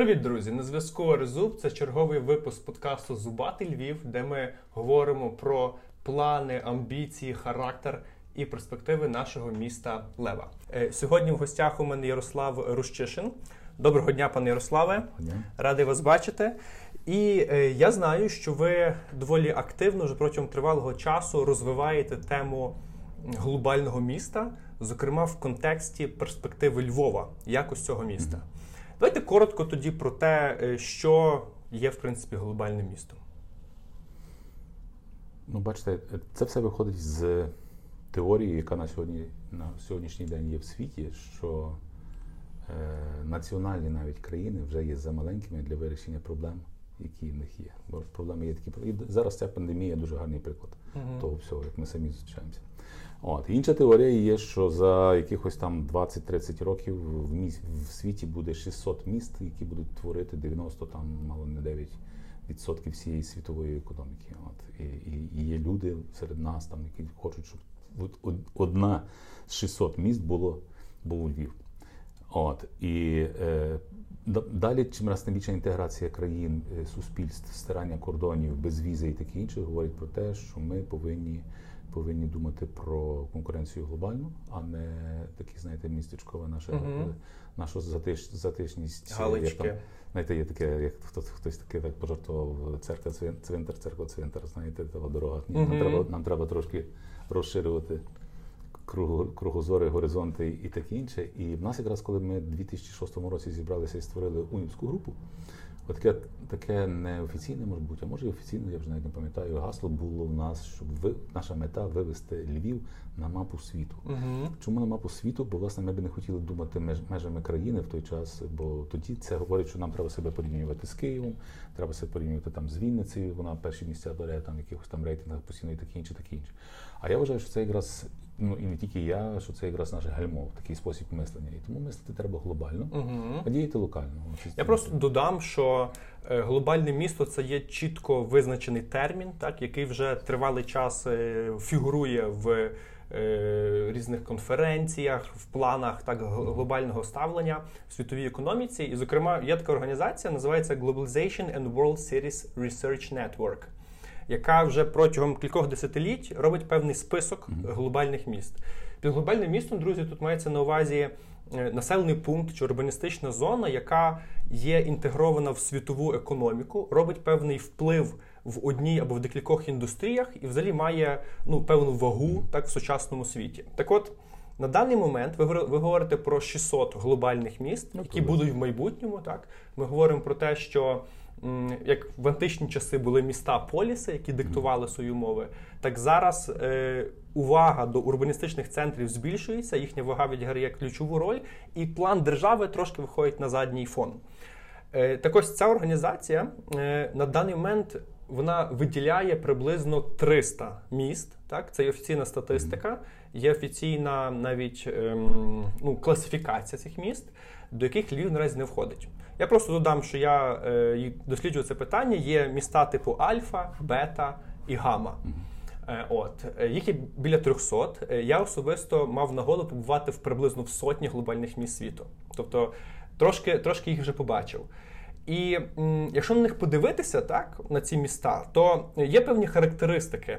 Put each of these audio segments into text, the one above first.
Привіт, друзі! На зв'язку Резуб. Це черговий випуск подкасту Зубатий Львів, де ми говоримо про плани, амбіції, характер і перспективи нашого міста Лева. Е, Сьогодні в гостях у мене Ярослав Рущишин. Доброго дня, пане Ярославе. Радий вас бачити. І е, я знаю, що ви доволі активно вже протягом тривалого часу розвиваєте тему глобального міста, зокрема в контексті перспективи Львова, якось цього міста. Давайте коротко тоді про те, е, що є в принципі глобальним містом. Ну, бачите, це все виходить з теорії, яка на сьогодні на сьогоднішній день є в світі, що е, національні навіть країни вже є замаленькими для вирішення проблем, які в них є. Бо проблеми є такі. І зараз ця пандемія дуже гарний приклад того всього, як ми самі зустрічаємося. От. Інша теорія є, що за якихось там 20-30 років в, міс... в світі буде 600 міст, які будуть творити 90 там, мало не 9 відсотків всієї світової економіки. От. І, і, і є люди серед нас, там, які хочуть, щоб от од- одна з 600 міст було, був Львів. От. І е, далі, чим раз тим більша інтеграція країн, е, суспільств, стирання кордонів, безвізи і таке інше, говорить про те, що ми повинні, повинні думати про конкуренцію глобальну, а не такі, знаєте, містечкова наша, Мгм. е, наша затиш, затишність. е, Галички. Як там, знаєте, є таке, як хтось, хтось таке так пожартував, церква цвинтар, церква цвинтар, знаєте, того дорога. Ні, Мгм. нам, треба, нам треба трошки розширювати кругу, кругозори, горизонти і таке інше. І в нас якраз, коли ми в 2006 році зібралися і створили унівську групу, таке, таке неофіційне, може бути, а може і офіційно, я вже навіть не пам'ятаю, гасло було в нас, щоб ви, наша мета вивести Львів на мапу світу. Угу. Чому на мапу світу? Бо власне ми б не хотіли думати меж, межами країни в той час, бо тоді це говорить, що нам треба себе порівнювати з Києвом, треба себе порівнювати там з Вінницею, вона перші місця бере там в якихось там рейтингах постійно і таке інше, таке інше. А я вважаю, що це якраз, ну і не тільки я, що це якраз наше гальмо, такий спосіб мислення. І тому мислити треба глобально, Угу. а діяти локально. Я просто додам, що е, глобальне місто це є чітко визначений термін, так, який вже тривалий час е, фігурує в е, різних конференціях, в планах так глобального ставлення в світовій економіці. І, зокрема, є така організація, називається Globalization and World Series Research Network. Яка вже протягом кількох десятиліть робить певний список глобальних міст. Під глобальним містом, друзі, тут мається на увазі е, населений пункт чи урбаністична зона, яка є інтегрована в світову економіку, робить певний вплив в одній або в декількох індустріях і взагалі має ну, певну вагу так, в сучасному світі. Так от, на даний момент ви, ви говорите про 600 глобальних міст, Ну, які будуть в майбутньому. Так? Ми говоримо про те, що як в античні часи були міста поліси, які диктували свої мови, так зараз е, увага до урбаністичних центрів збільшується, їхня вага відіграє ключову роль, і план держави трошки виходить на задній фон. Е, так ось ця організація е, на даний момент вона виділяє приблизно 300 міст. Так, це є офіційна статистика, є офіційна навіть ем, ну, класифікація цих міст, до яких Львів наразі не входить. Я просто додам, що я е, досліджую це питання. Є міста типу Альфа, Бета і Гама. Е, От е, їх є біля 300. Е, Я особисто мав нагоду побувати в приблизно в сотні глобальних міст світу. Тобто трошки, трошки їх вже побачив. І м, якщо на них подивитися, так, на ці міста, то є певні характеристики.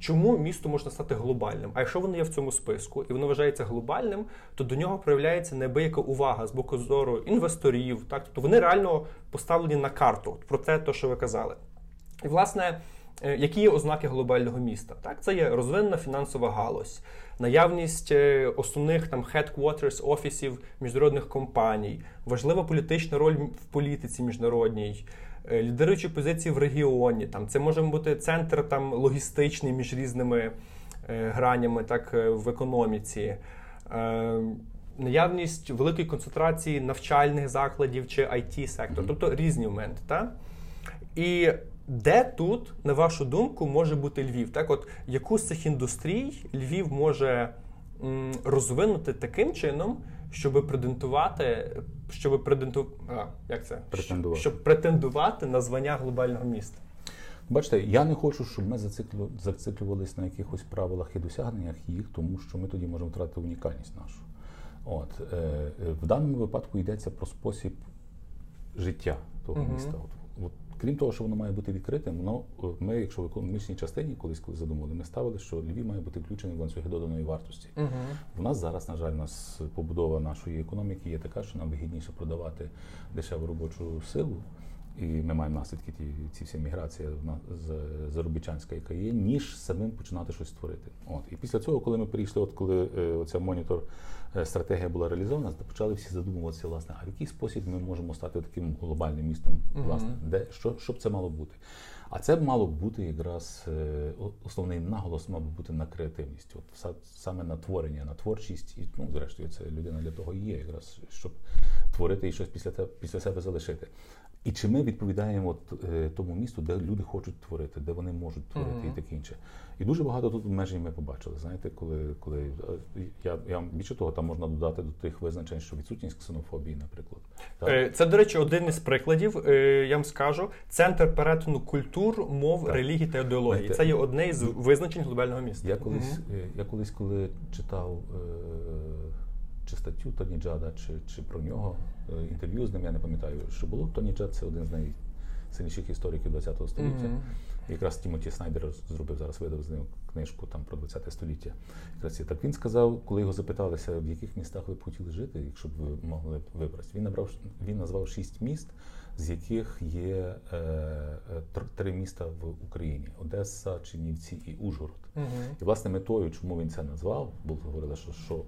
Чому місто можна стати глобальним? А якщо воно є в цьому списку і воно вважається глобальним, то до нього проявляється неабияка увага з боку зору інвесторів. Так, тобто вони реально поставлені на карту про те, то, що ви казали. І, власне, е, які є ознаки глобального міста? Так, це є розвинена фінансова галузь, наявність е, основних там headquarters, офісів міжнародних компаній, важлива політична роль в політиці міжнародній, е, лідируючі позиції в регіоні. Там це може бути центр там логістичний між різними е, гранями, так е, в економіці. Наявність великої концентрації навчальних закладів чи it сектор тобто різні моменти. Так? І де тут, на вашу думку, може бути Львів? Так, от яку з цих індустрій Львів може м, розвинути таким чином, щоб претендувати, щоб претенду... а, як це? Претендувати. Щоб претендувати на звання глобального міста. Бачите, я не хочу, щоб ми зациклю, зациклювалися на якихось правилах і досягненнях їх, тому що ми тоді можемо втратити унікальність нашу. От е, е, в даному випадку йдеться про спосіб життя того Мгм. міста. От, крім того, що воно має бути відкритим, воно е, ми, якщо в економічній частині колись коли задумали, ми ставили, що Львів має бути включений в ланцюги доданої вартості. Угу. У нас зараз, на жаль, у нас побудова нашої економіки є така, що нам вигідніше продавати дешеву робочу силу. І ми маємо наслідки ті, ці всі міграція з- заробітчанська, яка є, ніж самим починати щось створити. От і після цього, коли ми перейшли, от коли е, оця монітор е, стратегія була реалізована, почали всі задумуватися, власне, а в який спосіб ми можемо стати таким глобальним містом, власне, де що, що б це мало бути? А це б мало бути якраз е, основний наголос мав би бути на креативність, от са- саме на творення, на творчість, і ну зрештою, це людина для того і є, якраз щоб творити і щось після те, після себе залишити. І чи ми відповідаємо от, е, тому місту, де люди хочуть творити, де вони можуть творити Мгм. і таке інше. І дуже багато тут обмежень ми побачили. Знаєте, коли, коли е, я, я більше того, там можна додати до тих визначень, що відсутність ксенофобії, наприклад. Так? Е, Це, до речі, один із прикладів. е, Я вам скажу, центр перетину культур, мов, Так. релігій та ідеології. Знаєте, Це є одне із визначень глобального міста. Я колись, е, я колись, коли читав е, чи статтю Тоні Джада, чи, чи про нього е, інтерв'ю з ним, я не пам'ятаю, що було. Тоні Джад це один з найсильніших істориків ХХ століття. Мгм. Якраз Тімоті Снайдер зробив зараз видав з ним книжку там про 20 століття. Якраз так він сказав, коли його запиталися, в яких містах ви б хотіли жити, якщо б ви могли вибрати. Він набрав він назвав шість міст, з яких є е, е, три міста в Україні: Одеса, Чернівці і Ужгород. Мгм. І власне метою, чому він це назвав, бо говорили, що, що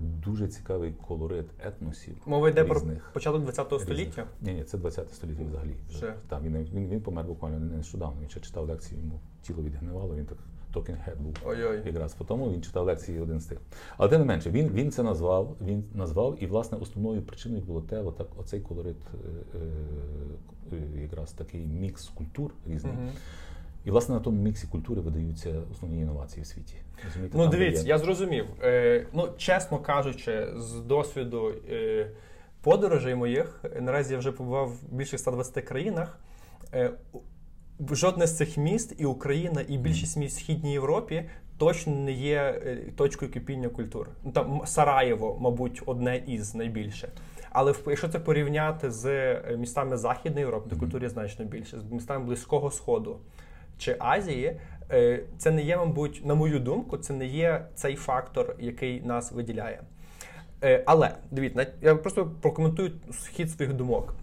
дуже цікавий колорит етносів. Мова йде про різних. початок ХХ століття. Ні, ні, це 20 століття взагалі. Ще. Так, він, він, він помер буквально нещодавно. Він ще читав лекції, йому тіло відгнивало, він так talking head був. Ой-ой. Якраз по тому він читав лекції один з тих. Але тим не менше, він, він це назвав, він назвав, і власне основною причиною було те, отак, оцей колорит, е, е, е, якраз такий мікс культур різний. Мгм. І власне на тому міксі культури видаються основні інновації в світі. Розумієте? Ну, Там, дивіться, є- я зрозумів. Е, ну, чесно кажучи, з досвіду е, подорожей моїх, наразі я вже побував в більше 120 країнах. Е, жодне з цих міст, і Україна, і більшість міст в Східній Європі точно не є е, точкою кипіння культур. Ну, там Сараєво, мабуть, одне із найбільше. Але якщо це порівняти з е, містами Західної Європи, Мгм. культури значно більше, з містами Близького Сходу чи Азії, е, це не є, мабуть, на мою думку, це не є цей фактор, який нас виділяє. Е, Але дивіться, я просто прокоментую хід своїх думок.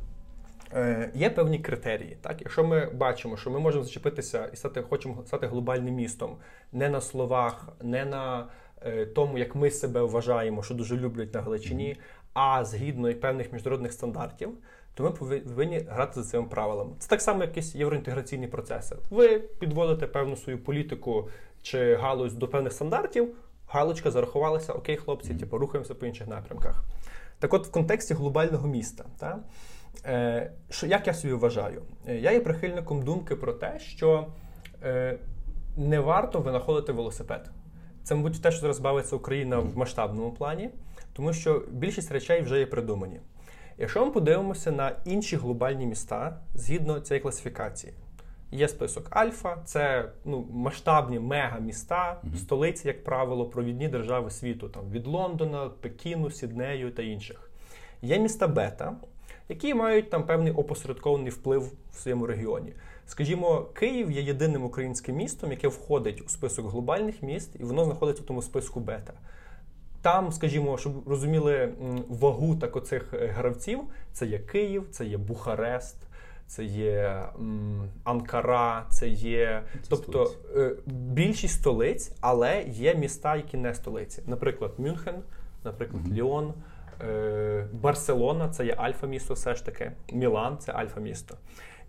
Е, Є певні критерії. Так? Якщо ми бачимо, що ми можемо зачепитися і стати, хочемо стати глобальним містом не на словах, не на тому, як ми себе вважаємо, що дуже люблять на Галичині, а згідно певних міжнародних стандартів, то ми повинні- грати за цими правилами. Це так само якісь євроінтеграційні процеси. Ви підводите певну свою політику чи галузь до певних стандартів, галочка зарахувалася, окей, хлопці, типу, рухаємося по інших напрямках. Так от, в контексті глобального міста, та, е, що, як я собі вважаю? Е, Я є прихильником думки про те, що е, не варто винаходити велосипед. Це, мабуть, те, що зараз бавиться Україна в масштабному плані, тому що більшість речей вже є придумані. Якщо ми подивимося на інші глобальні міста згідно цієї класифікації, є список Альфа, це ну, масштабні мега-міста, столиці, як правило, провідні держави світу, там, від Лондона, Пекіну, Сіднею та інших. Є міста Бета, які мають там певний опосередкований вплив в своєму регіоні. Скажімо, Київ є єдиним українським містом, яке входить у список глобальних міст, і воно знаходиться в тому списку Бета. Там, скажімо, щоб розуміли вагу так оцих е, гравців, це є Київ, це є Бухарест, це є м, Анкара, це є. Це тобто столиці. е, більшість столиць, але є міста, які не столиці. Наприклад, Мюнхен, наприклад, Ліон, е, Барселона це є альфа-місто, все ж таки. Мілан це альфа-місто.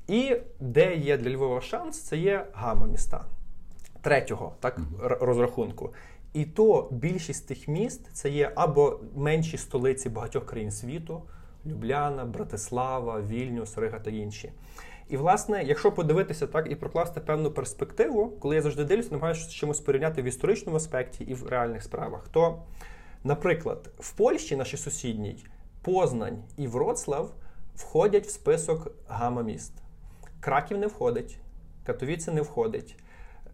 І де є для Львова шанс, це є гамма-міста третього так, р- розрахунку. І то більшість тих міст це є або менші столиці багатьох країн світу: Любляна, Братислава, Вільнюс, Рига та інші. І, власне, якщо подивитися так і прокласти певну перспективу, коли я завжди дивлюся, намагаюся чимось порівняти в історичному аспекті і в реальних справах, то, наприклад, в Польщі, нашій сусідній, Познань і Вроцлав входять в список гама-міст. Краків не входить, Катовіце не входить.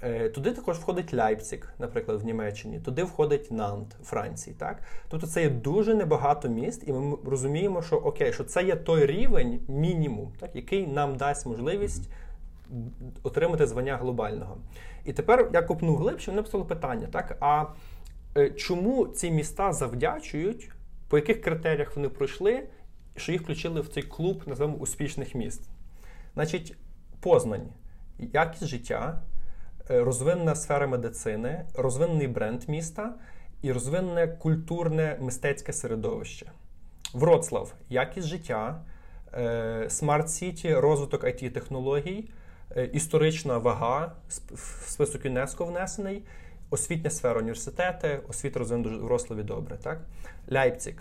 Е, туди також входить Ляйпциг, наприклад, в Німеччині, туди входить Нант Франції. Так? Тобто це є дуже небагато міст, і ми розуміємо, що окей, що це є той рівень, мінімум, так, який нам дасть можливість отримати звання глобального. І тепер я копнув глибше, вони писали питання: так, а е, чому ці міста завдячують, по яких критеріях вони пройшли, що їх включили в цей клуб, називаємо успішних міст? Значить, Познань, якість життя. Е, розвинена сфера медицини, розвинений бренд міста і розвинене культурне мистецьке середовище. Вроцлав якість життя, смарт Сіті, розвиток it технологій е, історична вага, в список ЮНЕСКО внесений, освітня сфера університети, освіта розвинена дуже в Вроцлаві добре. Так? Ляйпциг.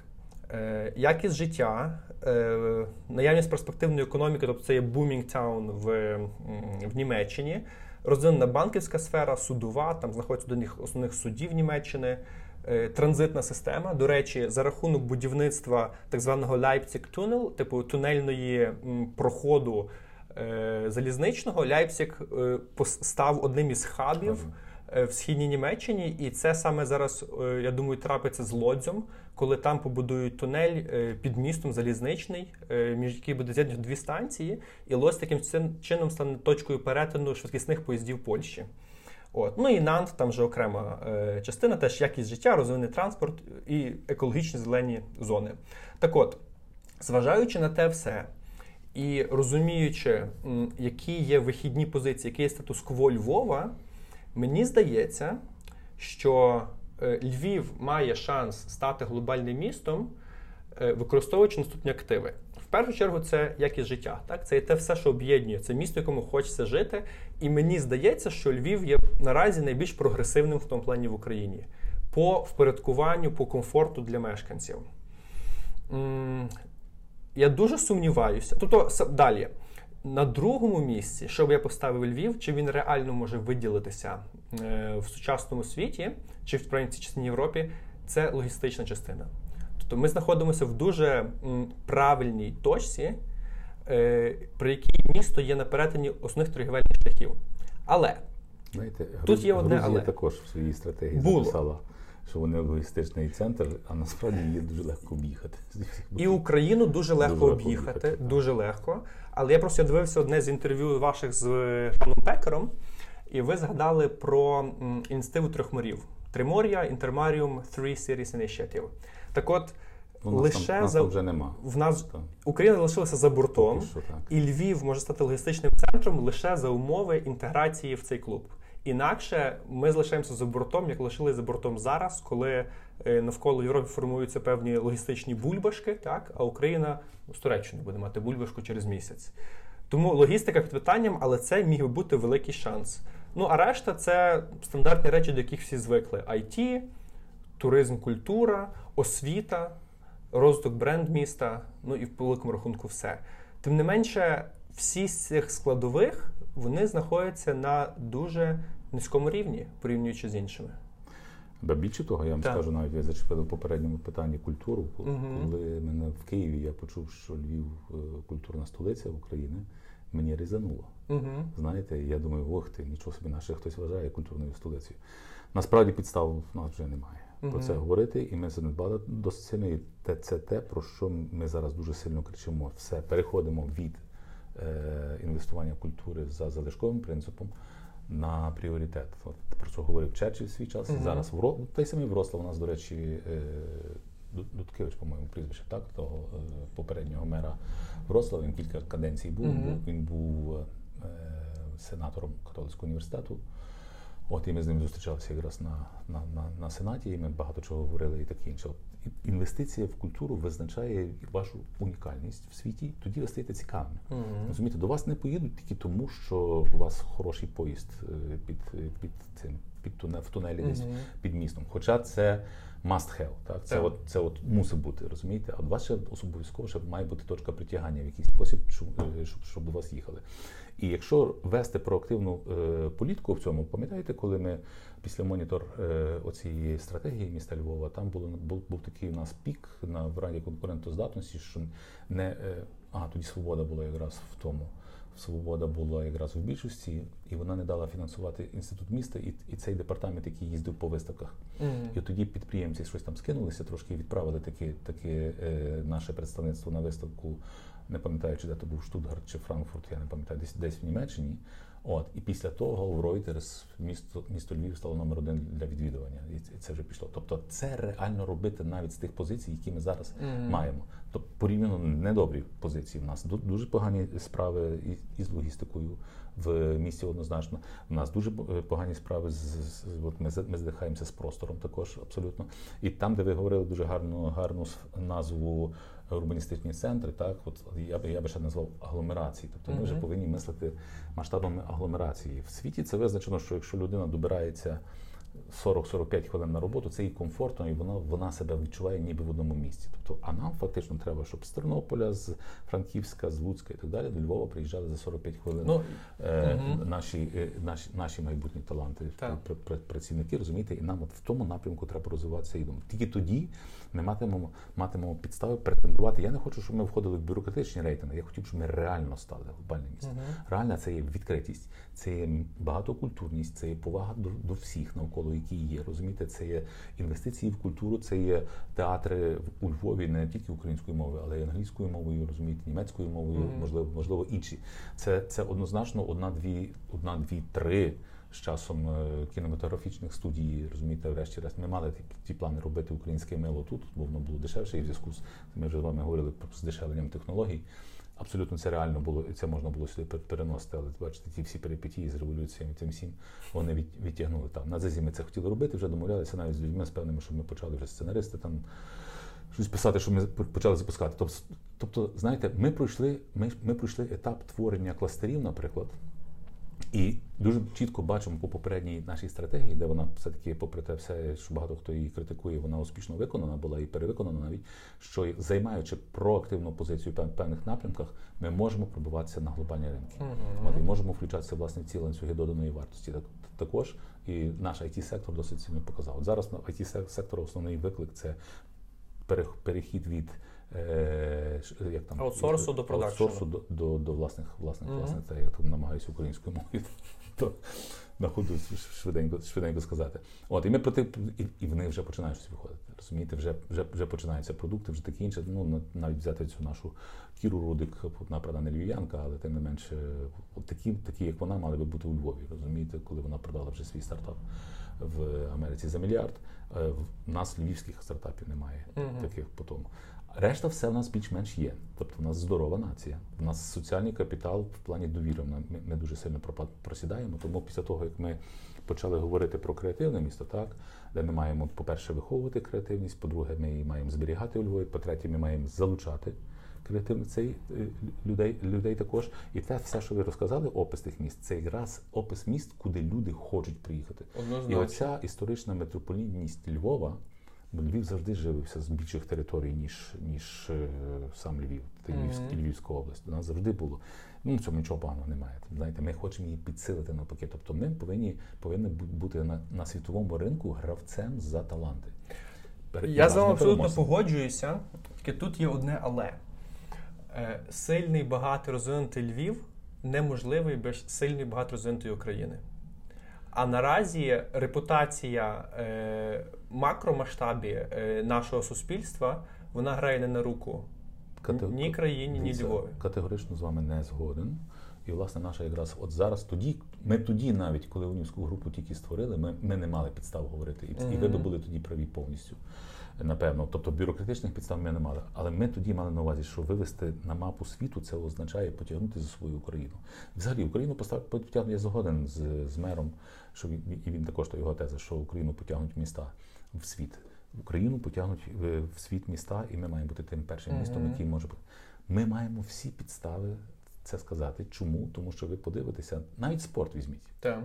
Е, якість життя, наявність перспективної економіки, тобто це є town в, в Німеччині розвинена банківська сфера, судова, там знаходиться до них основних судів Німеччини. Е, транзитна система, до речі, за рахунок будівництва так званого Leipzig Tunnel, типу тунельної проходу е, залізничного, Ляйпсік е, став одним із хабів. Е, в східній Німеччині, і це саме зараз, е, я думаю, трапиться з лодзем, коли там побудують тунель е, під містом залізничний, між який буде з'єднано дві станції, і Лодзь таким чином стане точкою перетину швидкісних поїздів Польщі. От. Ну і Нант, там вже окрема е, частина, теж якість життя, розвинений транспорт і екологічні зелені зони. Так от, зважаючи на те все. І розуміючи, які є вихідні позиції, який є статус-кво Львова, Мені здається, що е, Львів має шанс стати глобальним містом, е, використовуючи наступні активи. В першу чергу, це якість життя. Так? Це те все, що об'єднує. Це місто, якому хочеться жити. І мені здається, що Львів є наразі найбільш прогресивним в тому плані в Україні по впорядкуванню, по комфорту для мешканців. Я дуже сумніваюся. Тобто, далі. На другому місці, що б я поставив Львів, чи він реально може виділитися е, в сучасному світі, чи в принципі частині Європі, це логістична частина. Тобто ми знаходимося в дуже правильній точці, е, при якій місто є на перетині основних торгівельних шляхів. Але Знаєте, тут є одне але також в своїй стратегії Було. записала що вони логістичний центр, а насправді її дуже легко об'їхати. І Україну дуже легко дуже об'їхати, легко дуже легко. Але я просто дивився одне з інтерв'ю ваших з паном Пекером, і ви згадали про ініціативу трьох морів: Тримор'я, Інтермаріум, Three Series Initiative. Так от. У нас лише там, нас за вже нема. В нас так. Україна залишилася за бортом, що, і Львів може стати логістичним центром лише за умови інтеграції в цей клуб. Інакше ми залишаємося за бортом, як лишилися за бортом зараз, коли е, навколо Європи формуються певні логістичні бульбашки, так а Україна з Туреччини буде мати бульбашку через місяць. Тому логістика під питанням, але це міг би бути великий шанс. Ну а решта це стандартні речі, до яких всі звикли: IT, туризм, культура, освіта, розвиток бренд міста, ну і в великому рахунку все. Тим не менше, всі з цих складових вони знаходяться на дуже низькому рівні, порівнюючи з іншими. Ба більше того, я вам так. скажу, навіть ви зачепили в попередньому питанні культуру. Коли угу. мене в Києві я почув, що Львів е, культурна столиця України, мені різануло. Угу. Знаєте, я думаю, ох ти, нічого собі наше хтось вважає культурною столицею. Насправді підстав в нас вже немає. Угу. Про це говорити, і ми занедбали досить сильно. І це те, про що ми зараз дуже сильно кричимо. Все, переходимо від інвестування культури за залишковим принципом на пріоритет. От Про це говорив Черчилль в свій час. Mm-hmm. Зараз в той самий Врослав у нас, до речі, е, Дудкевич, по-моєму, прізвище так, того е, попереднього мера Врослава. Він кілька каденцій був. Mm-hmm. Він був сенатором католицького університету. От і ми з ним зустрічалися якраз на на, на, на сенаті, і ми багато чого говорили і таке інше. Інвестиція в культуру визначає вашу унікальність в світі, тоді ви стаєте цікавими. Mm-hmm. Розумієте, до вас не поїдуть тільки тому, що у вас хороший поїзд е, під під цим під тунель, в тунелі mm-hmm. десь під містом. Хоча це must have, так це yeah. от це от мусить бути, розумієте? А у вас ще обов'язково ще має бути точка притягання в якийсь спосіб, е, щоб, щоб до вас їхали. І якщо вести проактивну е, політику в цьому, пам'ятаєте, коли ми після монітор е, оцієї стратегії міста Львова, там було був, був такий у нас пік на в раді конкурентоздатності, що не е, а тоді свобода була якраз в тому. Свобода була якраз в більшості, і вона не дала фінансувати інститут міста і і цей департамент, який їздив по виставках. Mm-hmm. І тоді підприємці щось там скинулися, трошки відправили таке таке е, наше представництво на виставку. Не пам'ятаю, чи де то був Штутгарт чи Франкфурт, я не пам'ятаю, десь десь в Німеччині. От і після того в Reuters місто місто Львів стало номер один для відвідування, і це вже пішло. Тобто, це реально робити навіть з тих позицій, які ми зараз mm-hmm. маємо. Тобто порівняно недобрі позиції. В нас дуже погані справи із логістикою в місті. Однозначно, У нас дуже е, погані справи з, з от ми ми здихаємося з простором, також абсолютно. І там, де ви говорили дуже гарну гарну назву урбаністичні центри, так от я би я би ще назвав агломерації. Тобто ми вже повинні мислити масштабами агломерації. В світі це визначено, що якщо людина добирається. 40-45 хвилин на роботу, це і комфортно, і вона вона себе відчуває ніби в одному місці. Тобто, а нам фактично треба, щоб з Тернополя, з Франківська, з Луцька і так далі до Львова приїжджали за 45 хвилин ну, е, угу. наші е, наші, наші майбутні таланти, працівники, розумієте, і нам от в тому напрямку треба розвиватися і думати. Тільки тоді ми матимемо матимемо підстави претендувати. Я не хочу, щоб ми входили в бюрократичні рейтинги. Я хотів, щоб ми реально стали глобальним містом. Угу. Реальна це є відкритість, це є багатокультурність, це є повага до, до всіх навколо, які є. Розумієте, це є інвестиції в культуру, це є театри у Львові не тільки українською мовою, але й англійською мовою, розумієте, німецькою мовою, угу. можливо, можливо, інші. Це це однозначно одна-дві, одна-дві, три з часом е, кінематографічних студій, розумієте, врешті-решт ми мали ті, ті плани робити українське мило тут, бо воно було дешевше, і в зв'язку з ми вже з вами говорили про здешевленням технологій. Абсолютно це реально було, і це можна було сюди переносити, але бачите, ті всі перипетії з революціями, тим всім вони від, відтягнули там. На ЗАЗі ми це хотіли робити, вже домовлялися навіть з людьми з певними, що ми почали вже сценаристи там щось писати, що ми почали запускати. Тобто, тобто знаєте, ми пройшли, ми, ми пройшли етап творення кластерів, наприклад. І дуже чітко бачимо по попередній нашій стратегії, де вона все-таки, попри те, все, що багато хто її критикує, вона успішно виконана була і перевиконана навіть, що займаючи проактивну позицію в певних напрямках, ми можемо пробуватися на глобальні ринки. От, і можемо включатися власне в ці ланцюги доданої вартості. Так, також і наш it сектор досить сильно показав. От зараз на it сектору основний виклик це перехід від як там аутсорсу до продакшену. Аутсорсу до, до, до власних власних mm-hmm. власних. Це я там намагаюся українською мовою то на ходу швиденько швиденько сказати. От і ми проти і, і вони вже починають щось виходити. Розумієте, вже вже вже починаються продукти, вже такі інші. Ну навіть взяти цю нашу Кіру Рудик, вона правда не львів'янка, але тим не менше, от такі, такі, як вона, мали би бути у Львові. Розумієте, коли вона продала вже свій стартап в Америці за мільярд. Е, в нас львівських стартапів немає uh-huh. таких по тому. Решта все в нас більш-менш є. Тобто в нас здорова нація. В нас соціальний капітал в плані довіри. Ми, ми дуже сильно просідаємо. Тому після того, як ми почали говорити про креативне місто, так де ми маємо, по-перше, виховувати креативність, по-друге, ми її маємо зберігати у Львові, по-третє, ми маємо залучати креативних цей е, людей людей також. І те все, що ви розказали, опис тих міст, це якраз опис міст, куди люди хочуть приїхати. Однозначно. І оця історична метрополітність Львова. Бо Львів завжди живився з більших територій, ніж ніж е, сам Львів, та Львівська, mm-hmm. Львівська область. У нас завжди було. Ну, в цьому нічого поганого немає. Знаєте, Ми хочемо її підсилити навпаки. Тобто ми повинні повинні бути на на світовому ринку гравцем за таланти. Я з вами абсолютно погоджуюся, тільки тут є одне але. Е, сильний багато розвинутий Львів неможливий без сильної багато розвинутої України. А наразі репутація е, макромасштабі е, нашого суспільства вона грає не на руку Категор... ні країні, ні Львові. Категорично з вами не згоден. І, власне, наша якраз от зараз тоді, ми тоді, навіть коли унівську групу тільки створили, ми ми не мали підстав говорити. І, mm-hmm. і ви би були тоді праві повністю напевно. Тобто бюрократичних підстав ми не мали. Але ми тоді мали на увазі, що вивести на мапу світу це означає потягнути за свою Україну. Взагалі Україну потягнути, я згоден з, з мером, що він, і він також то його теза, що Україну потягнуть міста в світ. Україну потягнуть в світ міста, і ми маємо бути тим першим містом, який може бути. Ми маємо всі підстави це сказати. Чому? Тому що ви подивитеся, навіть спорт візьміть. Так.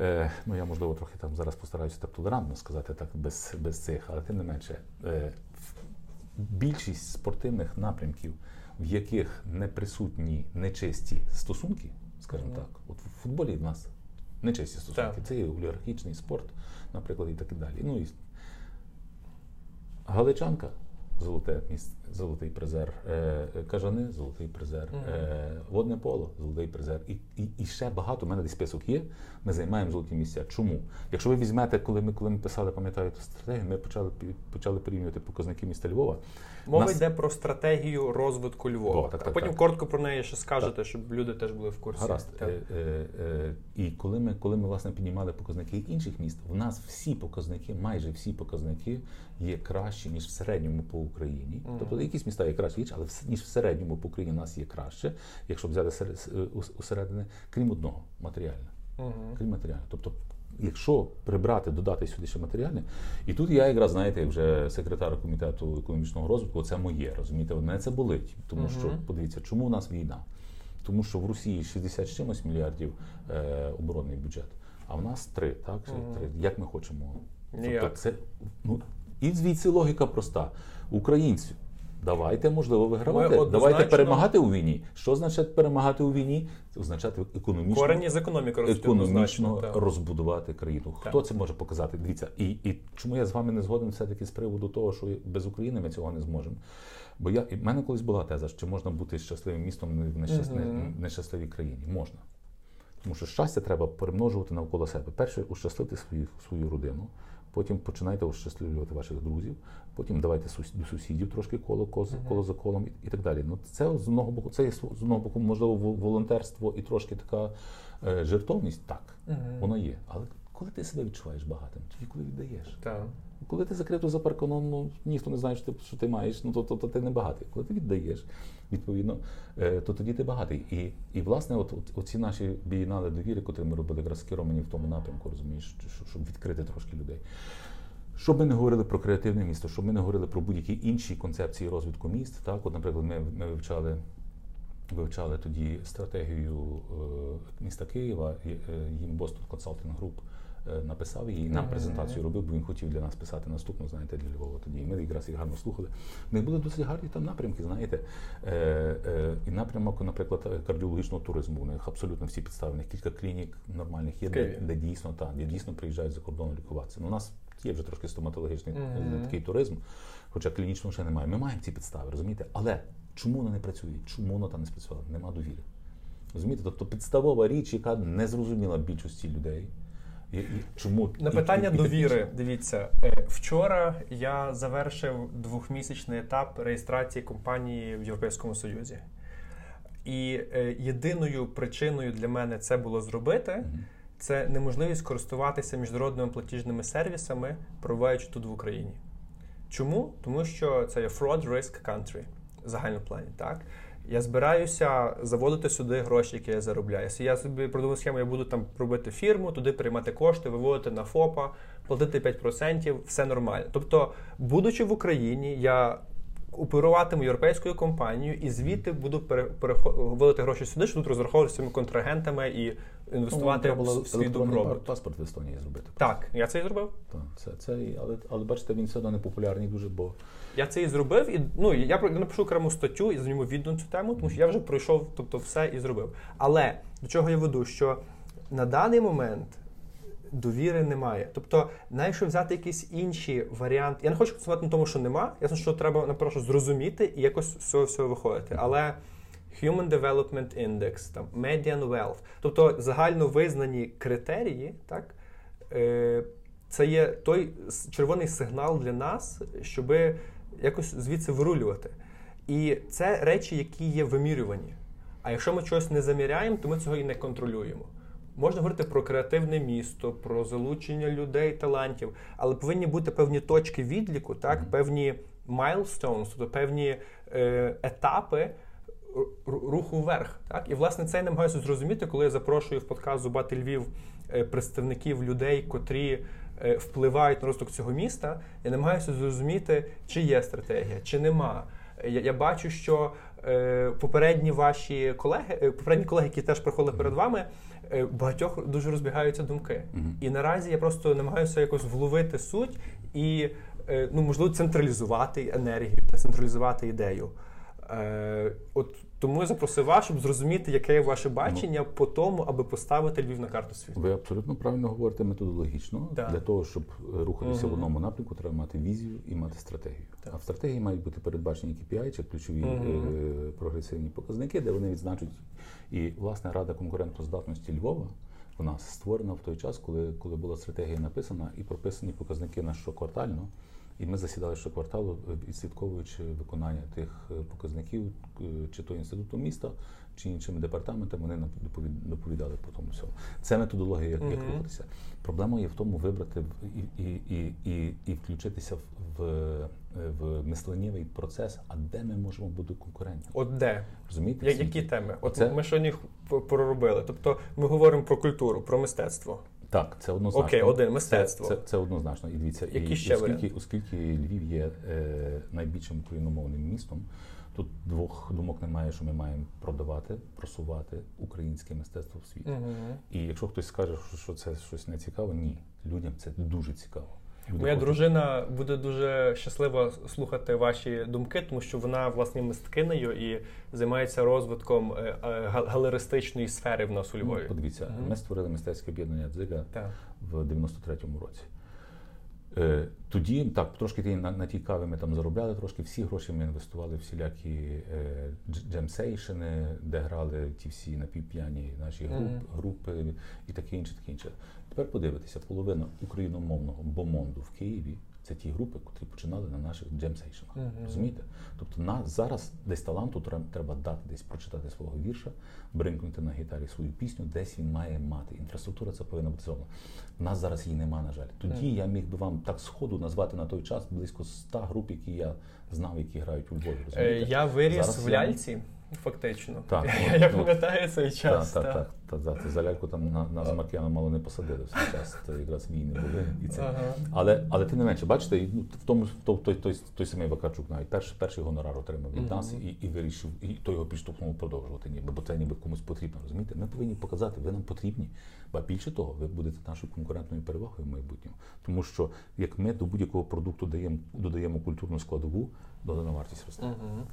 Е, Ну я можливо трохи там зараз постараюся так толерантно сказати, так без без цих, але тим не менше, е, більшість спортивних напрямків, в яких не присутні нечисті стосунки, скажімо mm-hmm. так, от в футболі в нас нечисті стосунки, так. це є олігархічний спорт, наприклад, і так і далі. Ну і Галичанка, золоте місце, золотий призер, е, кажани, золотий призер, е, водне поло, золотий призер. І, і, і ще багато. У мене десь список є. Ми займаємо золоті місця. Чому? Якщо ви візьмете, коли ми коли ми писали, пам'ятаю ту стратегію, ми почали почали порівнювати показники міста Львова. Мова Нас- йде про стратегію розвитку Львова. О, так, а потім так. коротко про неї ще скажете, щоб люди теж були в курсі. Гаразд. Е, е, е, і коли ми, коли ми власне піднімали показники інших міст, в нас всі показники, майже всі показники є кращі, ніж в середньому по Україні. Тобто якісь міста є кращі, але ніж в середньому по Україні у нас є краще, якщо взяти усередини, крім одного матеріальне. Крім матеріальне. Тобто, якщо прибрати, додати сюди ще матеріальне, і тут я якраз, знаєте, вже секретар комітету економічного розвитку, це моє, розумієте, мене це болить. Тому що подивіться, чому у нас війна? Тому що в Росії 60 з чимось мільярдів е, оборонний бюджет, а в нас 3, так? Три. Як ми хочемо? Ніяк. Тобто це, ну, і звідси логіка проста. Українці, давайте, можливо, вигравати, Ми однозначно- давайте перемагати у війні. Що означає перемагати у війні? Це означає економічно Корені з економіки ростуть економічно так. розбудувати країну. Хто це може показати? Дивіться, і, і чому я з вами не згоден все-таки з приводу того, що без України ми цього не зможемо. Бо я і в мене колись була теза, що можна бути щасливим містом в нещасливій, нещасливій країні. Можна. Тому що щастя треба перемножувати навколо себе. Перше, ущасливити свою, свою родину, потім починайте ощасливлювати ваших друзів, потім давайте до сусідів трошки коло, коло, коло за колом і, так далі. Ну, це з одного боку, це є з одного боку, можливо, вол- волонтерство і трошки така е, жертовність. Так, воно є. Але коли ти себе відчуваєш багатим, тоді коли віддаєш. Так. Коли ти закрито за парканом, ну ніхто не знає, що ти, що ти маєш, ну то, то, то ти не багатий. Коли ти віддаєш, відповідно, е, то тоді ти багатий. І, і власне, от, от оці наші бієнали довіри, котрі ми робили, якраз скеровані в тому напрямку, розумієш, щоб відкрити трошки людей. Щоб ми не говорили про креативне місто, щоб ми не говорили про будь-які інші концепції розвитку міст. Так, от, наприклад, ми, ми вивчали. Вивчали тоді стратегію е, міста Києва, е, їм Boston Consulting Group е, написав її, нам презентацію робив, бо він хотів для нас писати наступну, знаєте, для Львова тоді. І ми якраз їх гарно слухали. В них були досить гарні там напрямки, знаєте. Е, е, і напрямок, наприклад, кардіологічного туризму. У них абсолютно всі підстави. У них кілька клінік нормальних є, де, де дійсно так, де дійсно приїжджають за кордону лікуватися. Ну, у нас є вже трошки стоматологічний е, такий туризм, хоча клінічного ще немає. Ми маємо ці підстави, розумієте? Але чому воно не працює? Чому воно там не спрацювало? Нема довіри. Розумієте? Тобто підставова річ, яка не зрозуміла більшості людей. І, і чому На питання і- і- довіри, дивіться, е, вчора я завершив двохмісячний етап реєстрації компанії в Європейському Союзі. І е, єдиною причиною для мене це було зробити, це неможливість користуватися міжнародними платіжними сервісами, перебуваючи тут в Україні. Чому? Тому що це є fraud risk country в загальному плані. Так? Я збираюся заводити сюди гроші, які я заробляю. Якщо я собі продумав схему, я буду там робити фірму, туди приймати кошти, виводити на ФОПа, платити 5%, все нормально. Тобто, будучи в Україні, я оперуватиму європейською компанією і звідти буду пере, перехо- виводити гроші сюди, щоб тут розраховуватися контрагентами і Ну, інвестувати в було свій добробут. паспорт в Естонії зробити. Так, я це і зробив. Так, це, це, але, але бачите, він все одно не популярний дуже, бо Я це і зробив, і ну я напишу окрему статтю і зніму відео на цю тему, тому що я вже пройшов, тобто все і зробив. Але до чого я веду, що на даний момент довіри немає. Тобто, якщо взяти якісь інші варіанти, я не хочу акцентувати на тому, що нема. Ясно, що треба напрошу зрозуміти і якось з цього всього виходити. Але Human Development Index, там Median Wealth, тобто загально визнані критерії, так. Е, це є той червоний сигнал для нас, щоб якось звідси вирулювати. І це речі, які є вимірювані. А якщо ми чогось не заміряємо, то ми цього і не контролюємо. Можна говорити про креативне місто, про залучення людей, талантів, але повинні бути певні точки відліку, так, певні milestones, тобто певні е, етапи руху вверх. Так? І власне це я намагаюся зрозуміти, коли я запрошую в подкаст Зубати Львів е, представників людей, котрі е, впливають на розвиток цього міста. Я намагаюся зрозуміти, чи є стратегія, чи нема. Я, я бачу, що е, попередні ваші колеги, е, попередні колеги, які теж приходили перед вами, е, багатьох дуже розбігаються думки. І наразі я просто намагаюся якось вловити суть і, е, ну, можливо, централізувати енергію, централізувати ідею. Е, От тому я запросив вас, щоб зрозуміти, яке є ваше бачення по тому, аби поставити Львів на карту світу. Ви абсолютно правильно говорите методологічно. Да. Для того, щоб рухатися Мгм. в одному напрямку, треба мати візію і мати стратегію. Так. А в стратегії мають бути передбачені KPI, чи ключові Мгм. е, прогресивні показники, де вони відзначать. І власне Рада конкурентоздатності Львова вона створена в той час, коли, коли була стратегія написана і прописані показники на щоквартально. І ми засідали щокварталу, е, відслідковуючи виконання тих е, показників, е, чи то інституту міста, чи іншими департаментами, вони доповідали по тому всьому. Це методологія, як, Мгм. рухатися. Проблема є в тому вибрати і, і, і, і, і включитися в, в, в мисленнєвий процес, а де ми можемо бути конкурентні. От де? Розумієте? Я- Які теми? От Це- ми їх п- проробили. Тобто ми говоримо про культуру, про мистецтво. Так, це однозначно. Окей, один, мистецтво. Це, це, однозначно. І дивіться, Які і, ще оскільки, оскільки Львів є е, найбільшим україномовним містом, тут двох думок немає, що ми маємо продавати, просувати українське мистецтво в світі. Угу. І якщо хтось скаже, що, що це щось не цікаво, ні. Людям це дуже цікаво. Моя дружина буде дуже щаслива слухати ваші думки, тому що вона власне мисткинею і займається розвитком е, е, галеристичної сфери в нас у Ну, Львові. подивіться, ми створили мистецьке об'єднання Дзига в 93-му році. Е, Тоді так, трошки ті- на, на тій каві ми там заробляли трошки, всі гроші ми інвестували в всілякі е, дж- джемсейшени, де грали ті всі напівп'яні наші груп, Мгм. групи і таке інше, таке інше. Тепер подивитися, половина україномовного бомонду в Києві це ті групи, які починали на наших джемсейшенах. Мгм. Розумієте? Тобто нас зараз десь таланту треба дати десь прочитати свого вірша, бринкнути на гітарі свою пісню, десь він має мати. Інфраструктура це повинна бути зроблена. У нас зараз її нема, на жаль. Тоді Мгм. я міг би вам так сходу назвати на той час близько 100 груп, які я знав, які грають у Львові. Е, Розумієте? Я виріс Зараз в я- ляльці, фактично. Так, Я, ну, я ну, пам'ятаю цей час. Так, так. так, так, так, так. За ляльку там на, на Маркіяна мало не посадили в свій час. Це якраз війни були і це. Ага. Але, але тим не менше, бачите, ну, в тому в той, той, той, той самий Вакарчук навіть перший, перший гонорар отримав від нас і, і вирішив, і то його підштовхнув продовжувати, ніби, бо це ніби комусь потрібно. Розумієте? Ми повинні показати, ви нам потрібні. Ба більше того, ви будете нашою конкурентною перевагою в майбутньому. Тому що як ми до будь-якого продукту даємо, додаємо культурну складову, додана вартість росте. Мгм.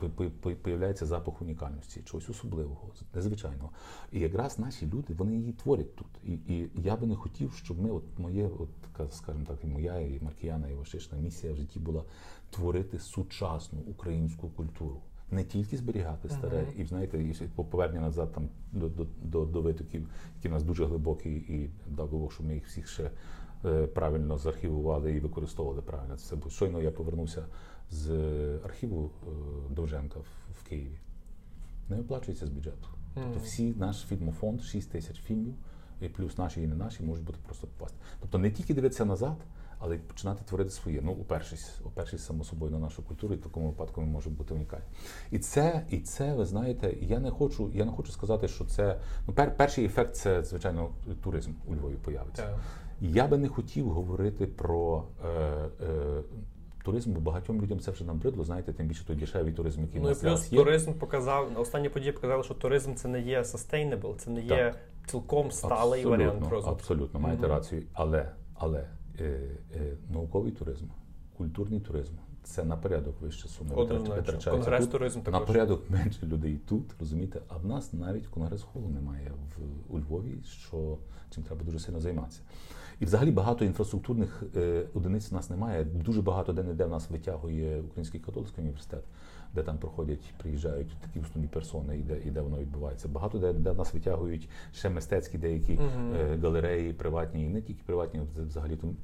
По- по- по- Появляється запах унікальності, чогось особливого, незвичайного. І якраз наші люди вони її творять тут. І, і я би не хотів, щоб ми, от моє, от скажімо так, і моя, і Маркіяна, і Вашишна місія в житті була творити сучасну українську культуру. Не тільки зберігати старе, Мгм. і знаєте, і по- повернення назад там до, до, до, до витоків, які в нас дуже глибокі, і дай Бог, щоб ми їх всіх ще правильно заархівували і використовували правильно. Це бо щойно я повернувся з архіву е, Довженка в, Києві. Не оплачується з бюджету. Тобто всі наш фільмофонд, 6 тисяч фільмів, і плюс наші і не наші, можуть бути просто попасти. Тобто не тільки дивитися назад, але й починати творити своє. Ну, упершись, упершись само собою на нашу культуру, і в такому випадку ми можемо бути унікальні. І це, і це, ви знаєте, я не хочу, я не хочу сказати, що це ну, пер, перший ефект це, звичайно, туризм у Львові появиться. Так. Я би не хотів говорити про е, е, туризм, бо багатьом людям це вже набридло, знаєте, тим більше той дешевий туризм, який Ну і плюс є. туризм показав, останні події показали, що туризм це не є sustainable, це не є Так. цілком сталий Абсолютно, варіант розвитку. Абсолютно, маєте Мгм. рацію. Але, але е, е, науковий туризм, культурний туризм це на порядок вище суми витрачається Конгрес тут. туризм На порядок менше людей тут, розумієте? А в нас навіть конгрес-холу немає в у Львові, що чим треба дуже сильно займатися. І взагалі багато інфраструктурних е, одиниць у нас немає. Дуже багато де не де в нас витягує Український католицький університет, де там проходять, приїжджають такі основні персони, і де, і де воно відбувається. Багато де, де в нас витягують ще мистецькі деякі е, галереї, приватні, і не тільки приватні, взагалі там.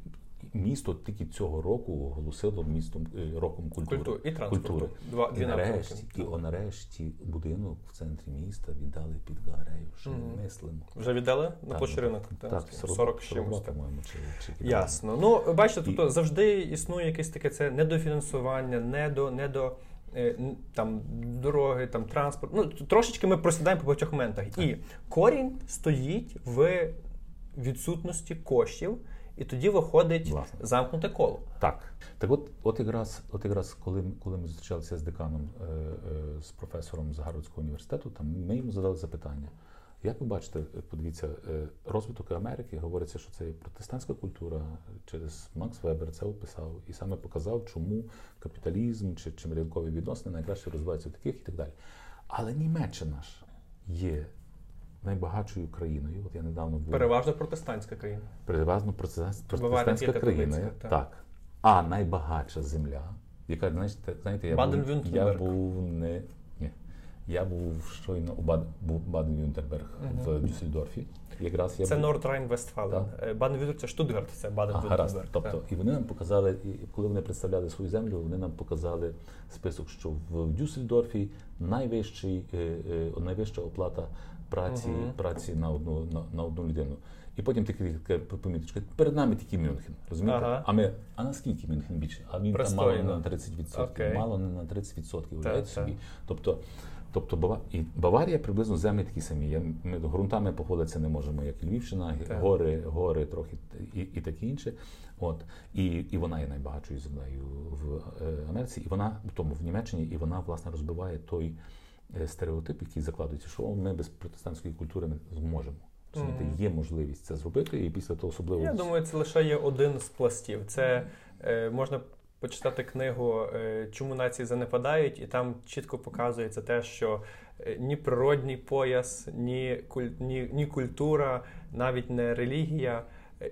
Місто тільки цього року оголосило містом е, роком культури. Культури і транспорту. Два, І нарешті, і нарешті будинок в центрі міста віддали під галерею. Мгм. ми мислимо? Вже віддали на площі ну, ринок? Так, Так, 40, 40 з чимось. по-моєму, чи, чи. Ясно. Ну, бачите, І- тобто завжди існує якесь таке це недофінансування, недо, недо е, там дороги, там транспорт. Ну, трошечки ми просідаємо по багатьох моментах. І корінь стоїть в відсутності коштів, і тоді виходить Власне. замкнуте коло. Так. Так от, от якраз, от якраз коли, коли ми зустрічалися з деканом, е, е, з професором з Гарвардського університету, там ми йому задали запитання, Як ви бачите, подивіться, е, розвиток Америки говориться, що це протестантська культура. Через Макс Вебер це описав і саме показав, чому капіталізм чи, чи ринкові відносини найкраще розвиваються в таких і так далі. Але Німеччина ж є найбагатшою країною. От я недавно був переважно протестантська країна. Переважно протестантська країна. Так. так. А найбагатша земля, яка знаєте, знаєте, я був, я був не ні. Я був щойно у Бад, Баден-Вюртемберг uh-huh. в Дюссельдорфі. Якраз я Це Норд-Райн-Вестфален. Баден-Вюртемберг це Штутгарт, це Баден-Вюртемберг. Тобто, так. і вони нам показали, і коли вони представляли свою землю, вони нам показали список, що в Дюссельдорфі найвищий, е, е, найвища оплата праці uh-huh. праці на одну на, на одну людину. І потім такі поміточка, перед нами тільки Мюнхен. розумієте? Ага. А ми, а наскільки Мюнхен більше? А він там мало не на 30%. Okay. Мало не на 30%. Уявляєте собі. Тобто, тобто і Баварія приблизно землі такі самі. Я, Ми ґрунтами походитися не можемо, як і Львівщина, так. гори, гори трохи і і таке інше. От. І і вона є найбагатшою землею в е, Америці, і вона в тому в Німеччині, і вона власне розбиває той. Е, стереотип, який закладується, що ми без протестантської культури не зможемо. Mm. Є можливість це зробити, і після того особливо. Я думаю, це лише є один з пластів. Це е, можна почитати книгу е, Чому нації занепадають, і там чітко показується те, що е, ні природній пояс, ні, куль, ні, ні культура, навіть не релігія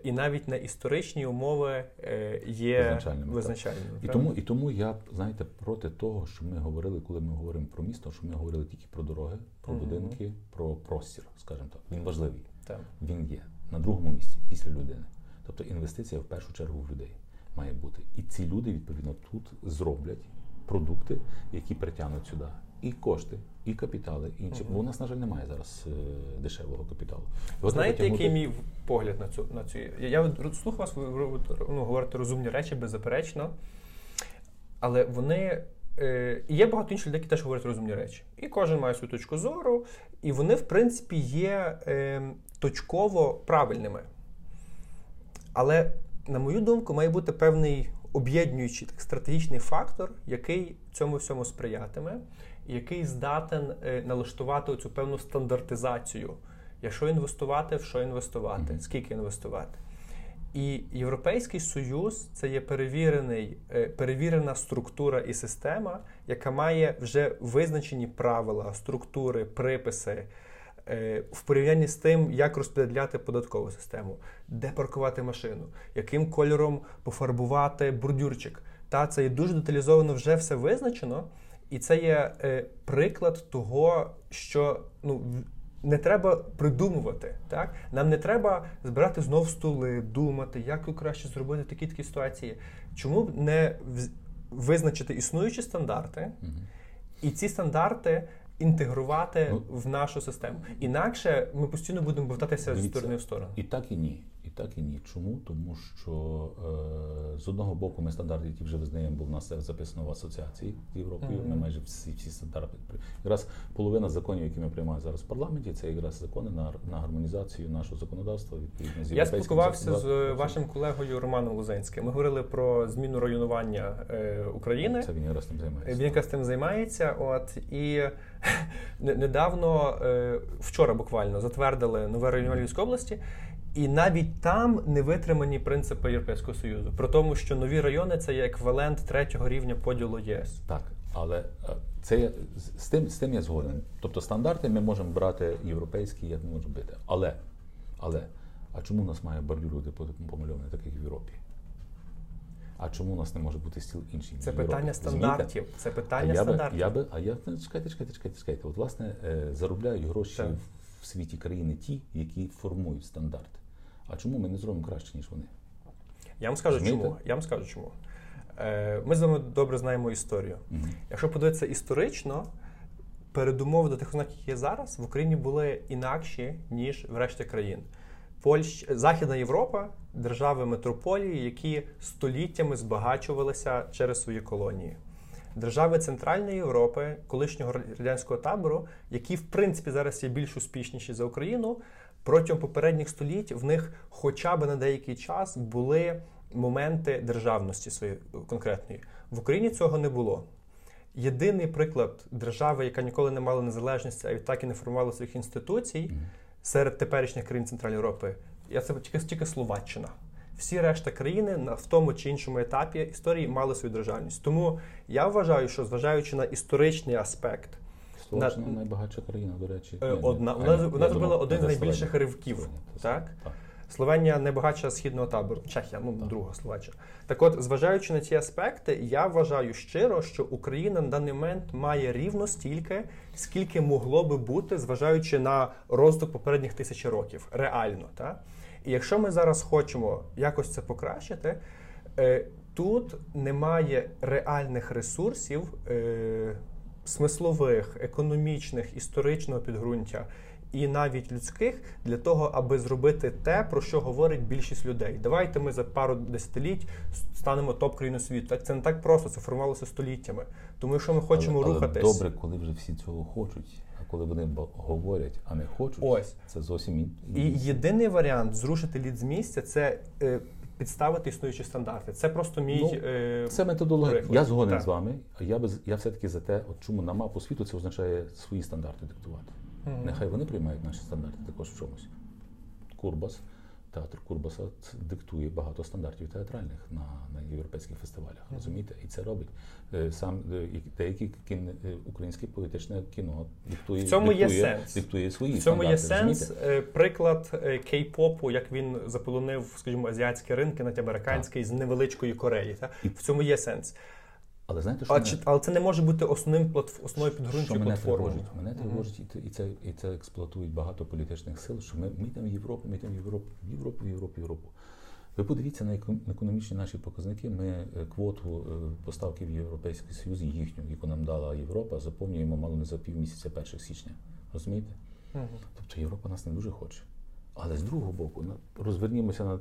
і навіть на історичні умови е, є визначальними. визначальними і тому і тому я знаєте проти того, що ми говорили, коли ми говоримо про місто, що ми говорили тільки про дороги, про угу. будинки, про простір, скажімо так. Він важливий. Так. Він є на другому місці після людини. Тобто інвестиція в першу чергу в людей має бути. І ці люди відповідно тут зроблять продукти, які притягнуть сюди і кошти, і капітали, і інші. Бо у нас, на жаль, немає зараз е, дешевого капіталу. Ви Знаєте, який мій погляд на цю на цю? Я слухав вас, ви ну, говорите розумні речі, беззаперечно. Але вони. Е, Є багато інших людей, які теж говорять розумні речі. І кожен має свою точку зору, і вони, в принципі, є е, точково правильними. Але, на мою думку, має бути певний об'єднуючий так, стратегічний фактор, який цьому всьому сприятиме який здатен е, налаштувати цю певну стандартизацію. Якщо інвестувати, в що інвестувати, скільки інвестувати. І Європейський Союз це є перевірений, е, перевірена структура і система, яка має вже визначені правила, структури, приписи в порівнянні з тим, як розподіляти податкову систему, де паркувати машину, яким кольором пофарбувати бордюрчик. Та це є дуже деталізовано вже все визначено. І це є е, приклад того, що ну. Не треба придумувати, так нам не треба збирати знов стули, думати, як краще зробити такі такі ситуації. Чому б не визначити існуючі стандарти, і ці стандарти інтегрувати ну, в нашу систему? Інакше ми постійно будемо повертатися з сторони в сторону. І так і ні І так і ні. Чому? Тому що е, з одного боку ми стандарти, які вже визнаємо, бо в нас це записано в асоціації з Європою. Mm-hmm. Ми майже всі всі стандарти якраз половина законів, які ми приймаємо зараз в парламенті, це якраз закони на на гармонізацію нашого законодавства. Відповідно з я спілкувався з вашим колегою Романом Лузенським. Ми говорили про зміну районування е, України. Це він якраз тим займається. Він якраз тим займається. От і недавно, е, вчора буквально затвердили нове районування Львівської області. І навіть там не витримані принципи Європейського Союзу, про тому, що нові райони це є еквівалент третього рівня поділу ЄС. Так, але е, це з тим з тим я згоден. Тобто стандарти ми можемо брати європейські, як може бути. Але але а чому у нас має бордюри помальовані, так як в Європі? А чому у нас не може бути стіл інший? Це питання стандартів. Це питання а стандартів. Би, я би, а я чекайте, чекайте, чекайте, чекайте. От власне е, заробляють гроші так. в світі країни ті, які формують стандарти. А чому ми не зробимо краще, ніж вони? Я вам скажу Змійте? чому. Я вам скажу чому. Е, Ми з вами добре знаємо історію. Угу. Якщо подивитися історично, передумови до тих ознак, які є зараз, в Україні були інакші, ніж в решті країн. Польщ... Західна Європа, держави метрополії, які століттями збагачувалися через свої колонії. Держави Центральної Європи, колишнього радянського табору, які в принципі зараз є більш успішніші за Україну, протягом попередніх століть в них, хоча б на деякий час, були моменти державності своєї конкретної. В Україні цього не було. єдиний приклад держави, яка ніколи не мала незалежності, а відтак і не формувала своїх інституцій серед теперішніх країн Центральної Європи, я це тільки, тільки Словаччина. Всі решта країни на в тому чи іншому етапі історії мали свою державність. Тому я вважаю, що зважаючи на історичний аспект, Словаччина на... найбагатша країна, до речі, е, одна вона, вона зробила один з найбільших ривків. Так? так Словенія найбагатша східного табору, Чехія, ну так. друга Словаччина. Так, от, зважаючи на ці аспекти, я вважаю щиро, що Україна на даний момент має рівно стільки, скільки могло би бути, зважаючи на розвиток попередніх тисячі років, реально. Так? І якщо ми зараз хочемо якось це покращити, е, тут немає реальних ресурсів е, смислових, економічних, історичного підґрунтя. І навіть людських для того, аби зробити те, про що говорить більшість людей. Давайте ми за пару десятиліть станемо топ країною світу. Так це не так просто, це формувалося століттями. Тому що ми хочемо але, рухатись. Добре, коли вже всі цього хочуть коли вони говорять, а не хочуть, ось це зовсім. І єдиний варіант зрушити лід з місця це е, підставити існуючі стандарти. Це просто мій ну, е, це методологія. Приклад. Я згоден так. з вами. Я без я все таки за те, от чому на мапу світу це означає свої стандарти диктувати. Нехай вони приймають наші стандарти також в чомусь. Курбас театр Курбаса диктує багато стандартів театральних на на європейських фестивалях. Mm-hmm. Розумієте? І це робить е, сам е, деякі кін, е, українське політичне кіно диктує в цьому диктує, є сенс. диктує свої в цьому стандарти, є сенс. Приклад кей-попу, як він заполонив, скажімо, азіатські ринки, навіть американський з невеличкої Кореї. Та? В цьому є сенс. Але знаєте, що а, мене... чи, але це не може бути основним платф... основною підґрунтю платформи. Тривожить? Мене тривожить, mm-hmm. і це і це експлуатують багато політичних сил. Що ми ми йдемо в Європу, ми йдемо в Європу, в Європу, в Європу, в Європу. Ви подивіться на економічні наші показники. Ми е, квоту е, поставки в Європейський Союз, їхню, яку нам дала Європа, заповнюємо мало не за півмісяця 1 січня. Розумієте? Mm-hmm. Тобто Європа нас не дуже хоче. Але з другого боку, розвернімося на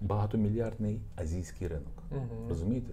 багатомільярдний азійський ринок. Mm-hmm. Розумієте?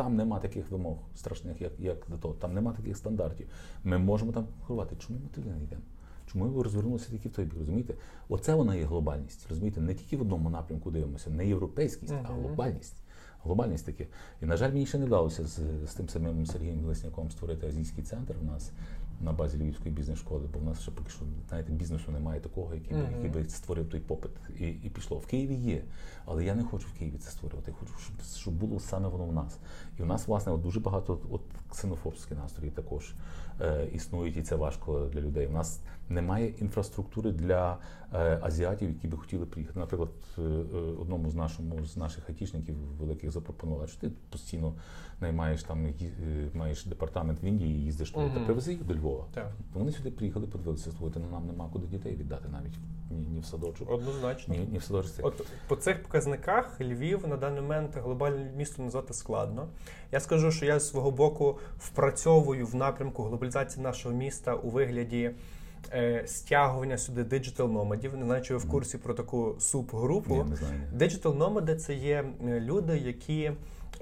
Там нема таких вимог страшних, як як до того. Там нема таких стандартів. Ми можемо там конкурувати. Чому ми туди не йдемо? Чому ви розвернулися тільки в той бік? Розумієте? Оце вона є глобальність. Розумієте, не тільки в одному напрямку дивимося, не європейськість, а глобальність. Глобальність таке. І, на жаль, мені ще не вдалося з, з тим самим Сергієм Лесняком створити азійський центр в нас на базі Львівської бізнес-школи, бо в нас ще поки що знаєте, бізнесу немає такого, який би, який би створив той попит і і пішло. В Києві є, але я не хочу в Києві це створювати. Я хочу, щоб щоб було саме воно в нас. І в нас, власне, от дуже багато от ксенофобські настрої також е, існують, і це важко для людей. У нас немає інфраструктури для азіатів, які би хотіли приїхати. Наприклад, е, е одному з нашому з наших айтішників великих запропонували, що ти постійно наймаєш там, е, маєш департамент в Індії, їздиш туди, та привези їх до Львова. Так. Вони сюди приїхали, подивилися, слухайте, ну нам нема куди дітей віддати навіть ні, ні в садочок. Однозначно. Ні, ні в садочок. От по цих показниках Львів на даний момент глобальне місто назвати складно. Я скажу, що я з свого боку впрацьовую в напрямку глобалізації нашого міста у вигляді. Е, стягування сюди диджитал номадів. Не знаю, чи ви в курсі про таку субгрупу. Диджитал номади це є люди, які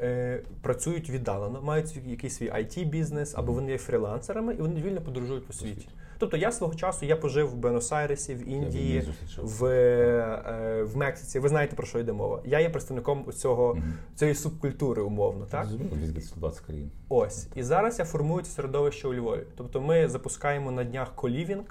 е, працюють віддалено, мають якийсь свій it бізнес або вони є фрілансерами, і вони вільно подорожують по світі. Тобто я свого часу я пожив в Бенос-Айресі, в Індії, в е, в Мексиці. Ви знаєте про що йде мова? Я є представником цього mm цієї субкультури, умовно. так? 120 країн. Ось і зараз я формую це середовище у Львові. Тобто, ми запускаємо на днях колівінг.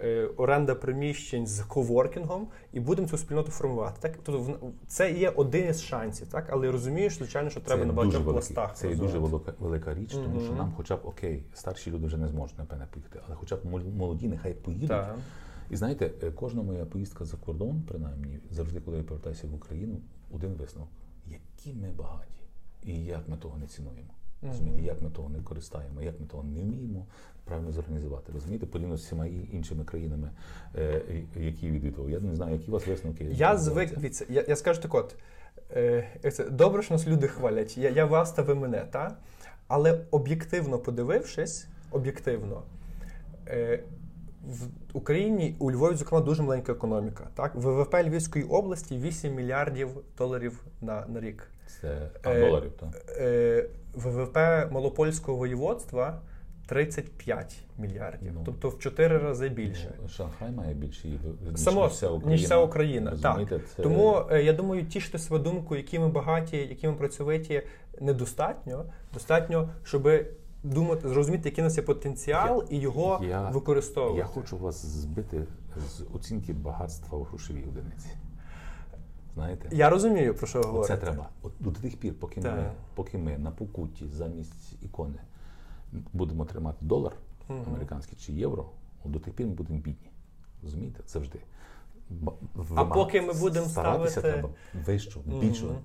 Е, оренда приміщень з коворкінгом і будемо цю спільноту формувати. Так тобто це є один із шансів, так але розумієш, звичайно, що треба на багатьох пластах. Це є дуже велика велика річ, тому mm-hmm. що нам, хоча б окей, старші люди вже не зможуть напевне поїхати, але хоча б молоді, нехай поїдуть. Так. І знаєте, е, кожна моя поїздка за кордон, принаймні, завжди, коли я повертаюся в Україну, один висновок: які ми багаті, і як ми того не цінуємо. Розумієте, як ми того не користаємо, як ми того не вміємо правильно зорганізувати. Розумієте, порівняно з всіма іншими країнами, е, які відвідував. Я не знаю, які у вас висновки. Я звик від я, я скажу так, от е, добре, що нас люди хвалять. Я я вас та ви мене, та? але об'єктивно подивившись, об'єктивно. Е, в Україні у Львові, зокрема, дуже маленька економіка. Так, ВВП Львівської області 8 мільярдів доларів на на рік. Це а, доларів, так? Е, ВВП Малопольського воєводства 35 мільярдів, ну, тобто в 4 рази більше. Ну, Шанхай має більше ніж Само, вся Україна. Ніж вся Україна. Так. Це... Тому е, я думаю, тішити себе думку, які ми багаті, які ми працьовиті, недостатньо. Достатньо, щоб думати, зрозуміти, який у нас є потенціал, і його Я- використовувати. Я хочу вас збити з оцінки багатства у грошовій одиниці. Знаєте? Я розумію, про що ви говорите. Це треба. От до тих пір, поки ми, поки ми на покутті замість ікони будемо тримати долар американський чи євро, от до тих пір ми будемо бідні. Розумієте? Завжди. Ба- А поки ми будемо ставити- треба вищу, більшу. Мгм.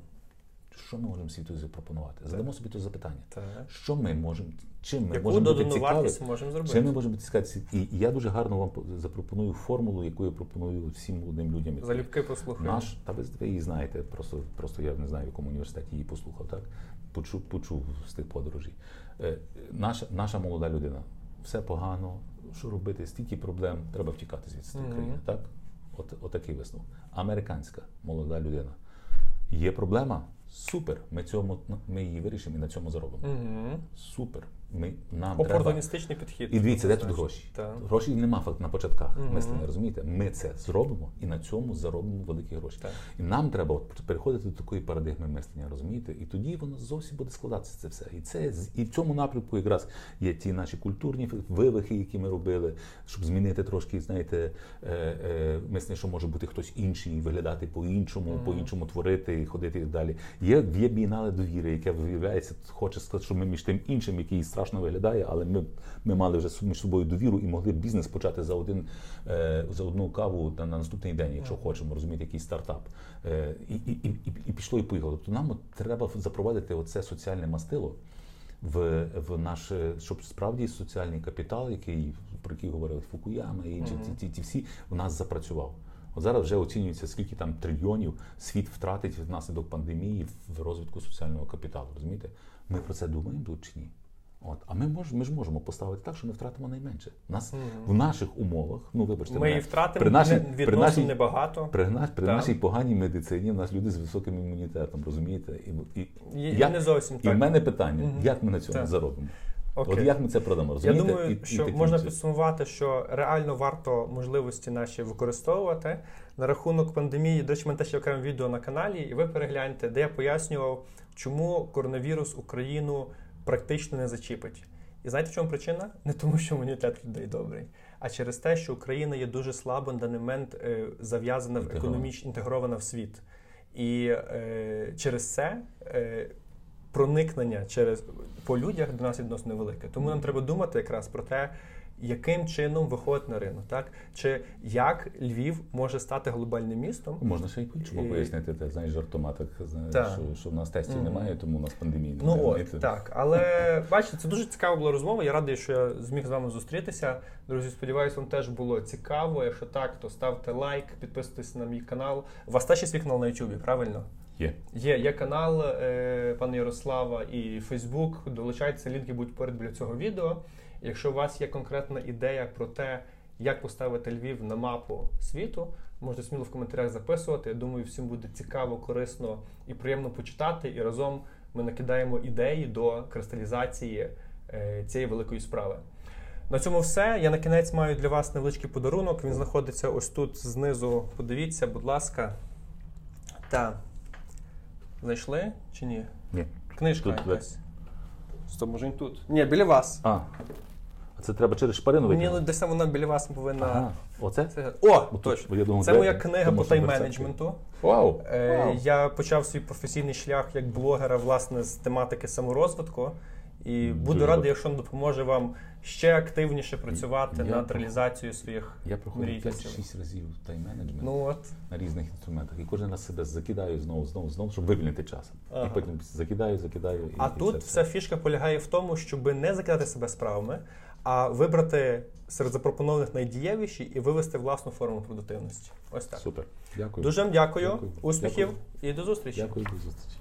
Що ми можемо світу запропонувати? Задамо собі то запитання. Так. Що ми можемо, чим ми Яку можемо бути цікаві? можемо зробити? Чим ми можемо бути цікаві? І я дуже гарно вам запропоную формулу, яку я пропоную всім молодим людям. Залюбки послухаємо. наш, та ви, її знаєте, просто, просто я не знаю, в якому університеті її послухав, так? Почув, почув з тих подорожей. Е, наша, наша молода людина, все погано, що робити, стільки проблем, треба втікати звідси Мгм. країни. Так? От, отакий висновок. Американська молода людина. Є проблема? Супер. Ми, цьому, ми її вирішимо і на цьому заробимо. Угу. Супер. Ми, нам треба. Опортуністичний підхід. І дивіться, де тут гроші? Так. Грошей нема на початках Мгм. мислення, розумієте? Ми це зробимо і на цьому заробимо великі гроші. Так. І нам треба от переходити до такої парадигми мислення, розумієте? І тоді воно зовсім буде складатися це все. І це і в цьому напрямку якраз є ті наші культурні вивихи, які ми робили, щоб змінити трошки, знаєте, е, е, мислення, що може бути хтось інший, виглядати по-іншому, Мгм. по-іншому творити, ходити і далі. Є, є бієнале довіри, яке виявляється, хоче сказати, що ми між тим іншим, який страшно виглядає, але ми, ми мали вже між собою довіру і могли бізнес почати за один е, за одну каву на, на наступний день, якщо хочемо розуміти, якийсь стартап. Е, і, і, і, і, пішло і поїхало. Тобто нам треба запровадити оце соціальне мастило. В, в наш, е, щоб справді соціальний капітал, який про який говорили Фукуяма і інші ті, ті, ті всі, в нас запрацював. От зараз вже оцінюється, скільки там трильйонів світ втратить внаслідок пандемії в розвитку соціального капіталу. Розумієте? Ми про це думаємо тут чи ні? От, а ми мож, ми ж можемо поставити так, що ми втратимо найменше. Нас Мгм. в наших умовах, ну вибачте, Ми її втратимо при нашій, не- при нашій, небагато. при, наш, при нашій поганій медицині в нас люди з високим імунітетом, розумієте? І, і, Є- як- не зовсім і так. в мене питання, Мгм. як ми на цьому Так. заробимо? Окей. От як ми це продамо? Я думаю, І- і що таким можна підсумувати, що реально варто можливості наші використовувати. На рахунок пандемії, до речі, мене теж є окреме відео на каналі, і ви перегляньте, де я пояснював, чому коронавірус Україну практично не зачіпить. І знаєте, в чому причина? Не тому, що імунітет людей добрий, а через те, що Україна є дуже слабо на даний момент е, зав'язана в економічно інтегрована в світ. І е, через це е, проникнення через по людях до нас відносно невелике. Тому нам треба думати якраз про те, яким чином виходить на ринок, так чи як Львів може стати глобальним містом. Можна ще й по-іншому І- пояснити, те, знаєш, жартома, так, знаєш, Так. що, що в нас тестів Мгм. немає, тому у нас пандемії немає. Ну от так, але бачите, це дуже цікава була розмова. Я радий, що я зміг з вами зустрітися. Друзі, сподіваюся, вам теж було цікаво. Якщо так, то ставте лайк, підписуйтесь на мій канал. У вас теж є свій канал на Ютубі, правильно? Є. Є, є канал е, пана Ярослава і Фейсбук. Долучайтеся, лінки будуть поряд біля цього відео. Якщо у вас є конкретна ідея про те, як поставити Львів на мапу світу, можете сміло в коментарях записувати. Я думаю, всім буде цікаво, корисно і приємно почитати. І разом ми накидаємо ідеї до кристалізації е, цієї великої справи. На цьому все. Я на кінець маю для вас невеличкий подарунок. Він знаходиться ось тут знизу. Подивіться, будь ласка. Так. Знайшли чи ні? Ні. Книжка якась. Стоп, може він тут. Ні, біля вас. А. А це треба через шпарину Ні, ну десь там вона біля вас повинна. Ага. Оце? Це... О, Отут. точно. Я думав, Це де- моя книга по тайм-менеджменту. Вау! Е, Вау. Я почав свій професійний шлях як блогера, власне, з тематики саморозвитку. І буду Дуже радий, якщо він допоможе вам ще активніше працювати Я над про- реалізацією своїх Я проходив мрій та 5-6 разів тайм-менеджмент Ну от. на різних інструментах. І кожен раз себе закидаю знову, знову, знову, щоб вивільнити час. Ага. І потім закидаю, закидаю. І, А тут вся фішка полягає в тому, щоб не закидати себе справами, а вибрати серед запропонованих найдієвіші і вивести власну форму продуктивності. Ось так. Супер. Дякую. Дуже вам дякую, Дякую. успіхів Дякую. і до зустрічі. Дякую, до зустрічі.